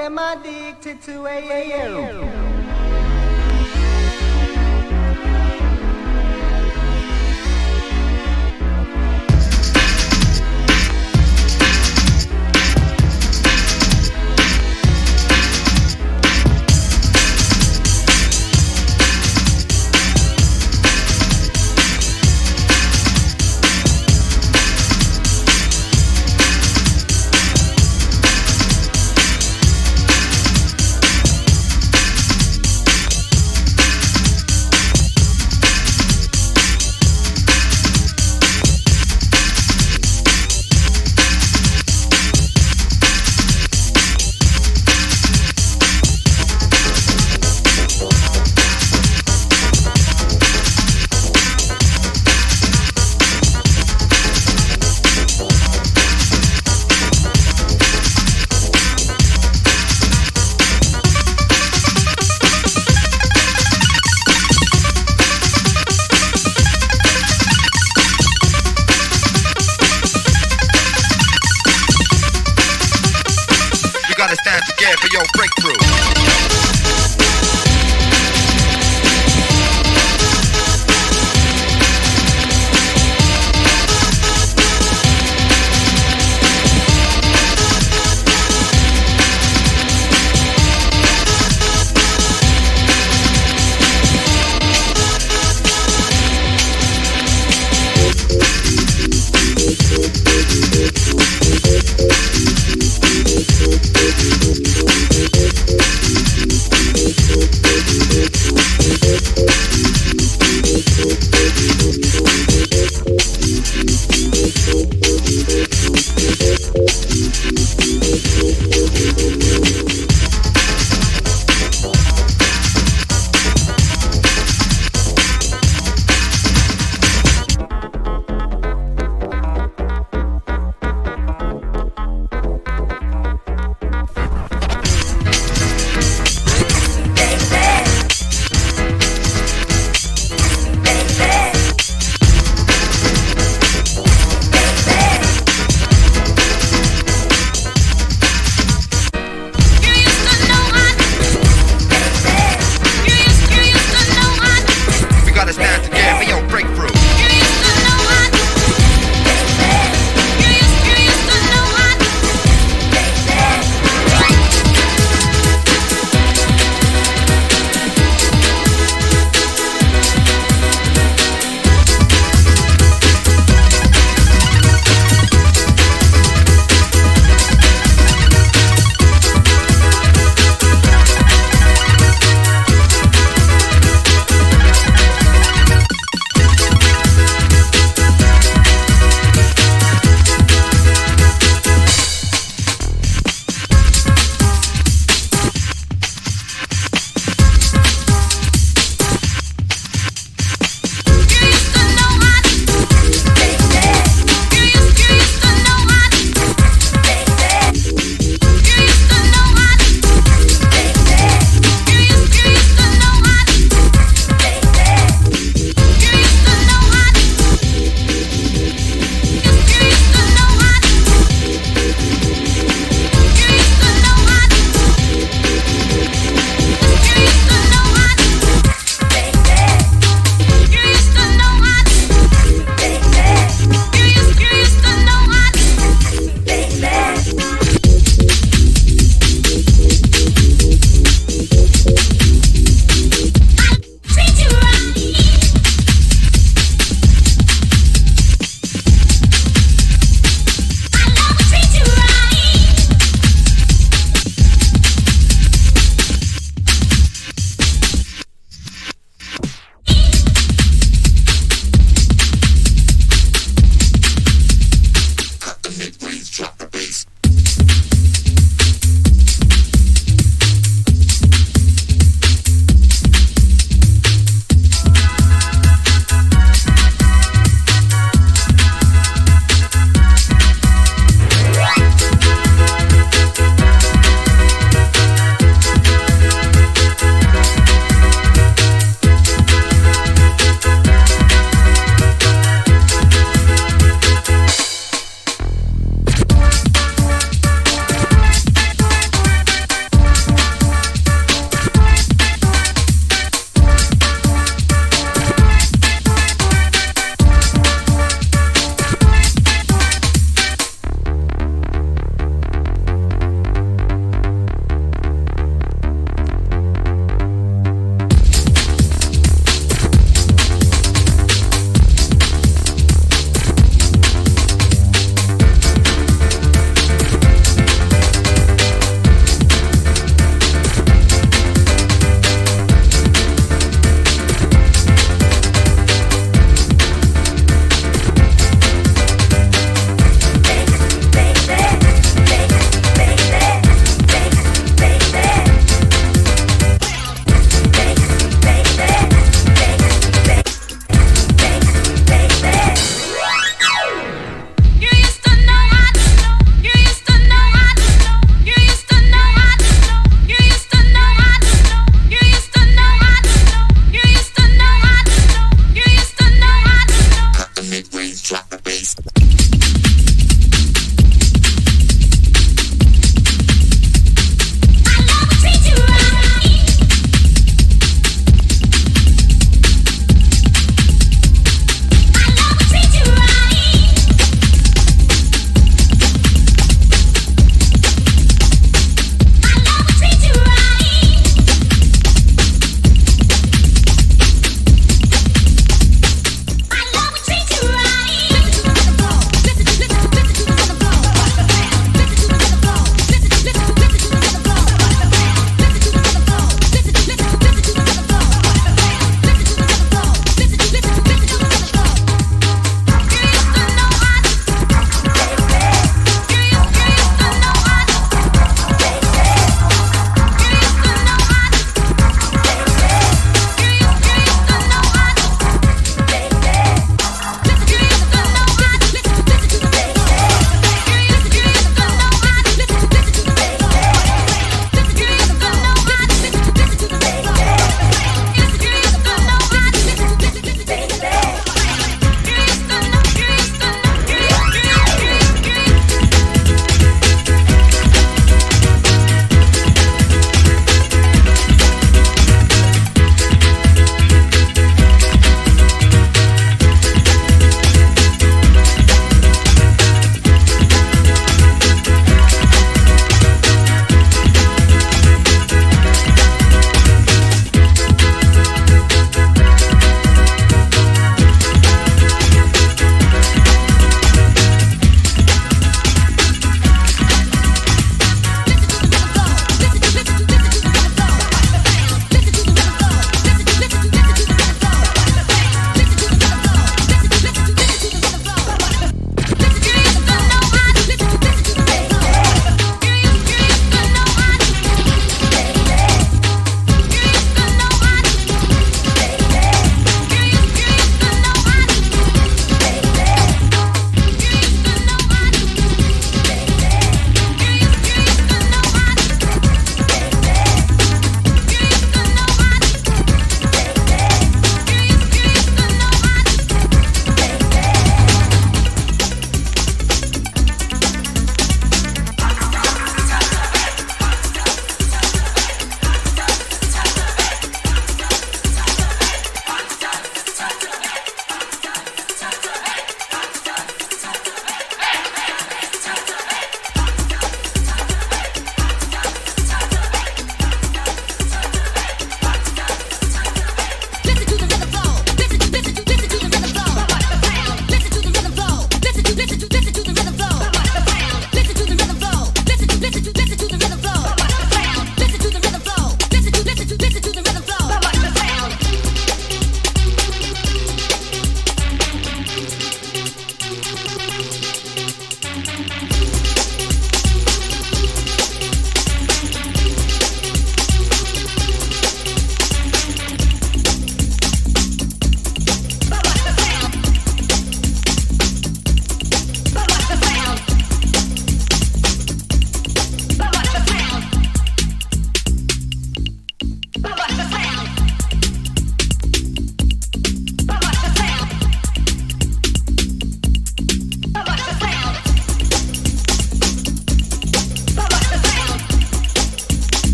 them addicted to AM.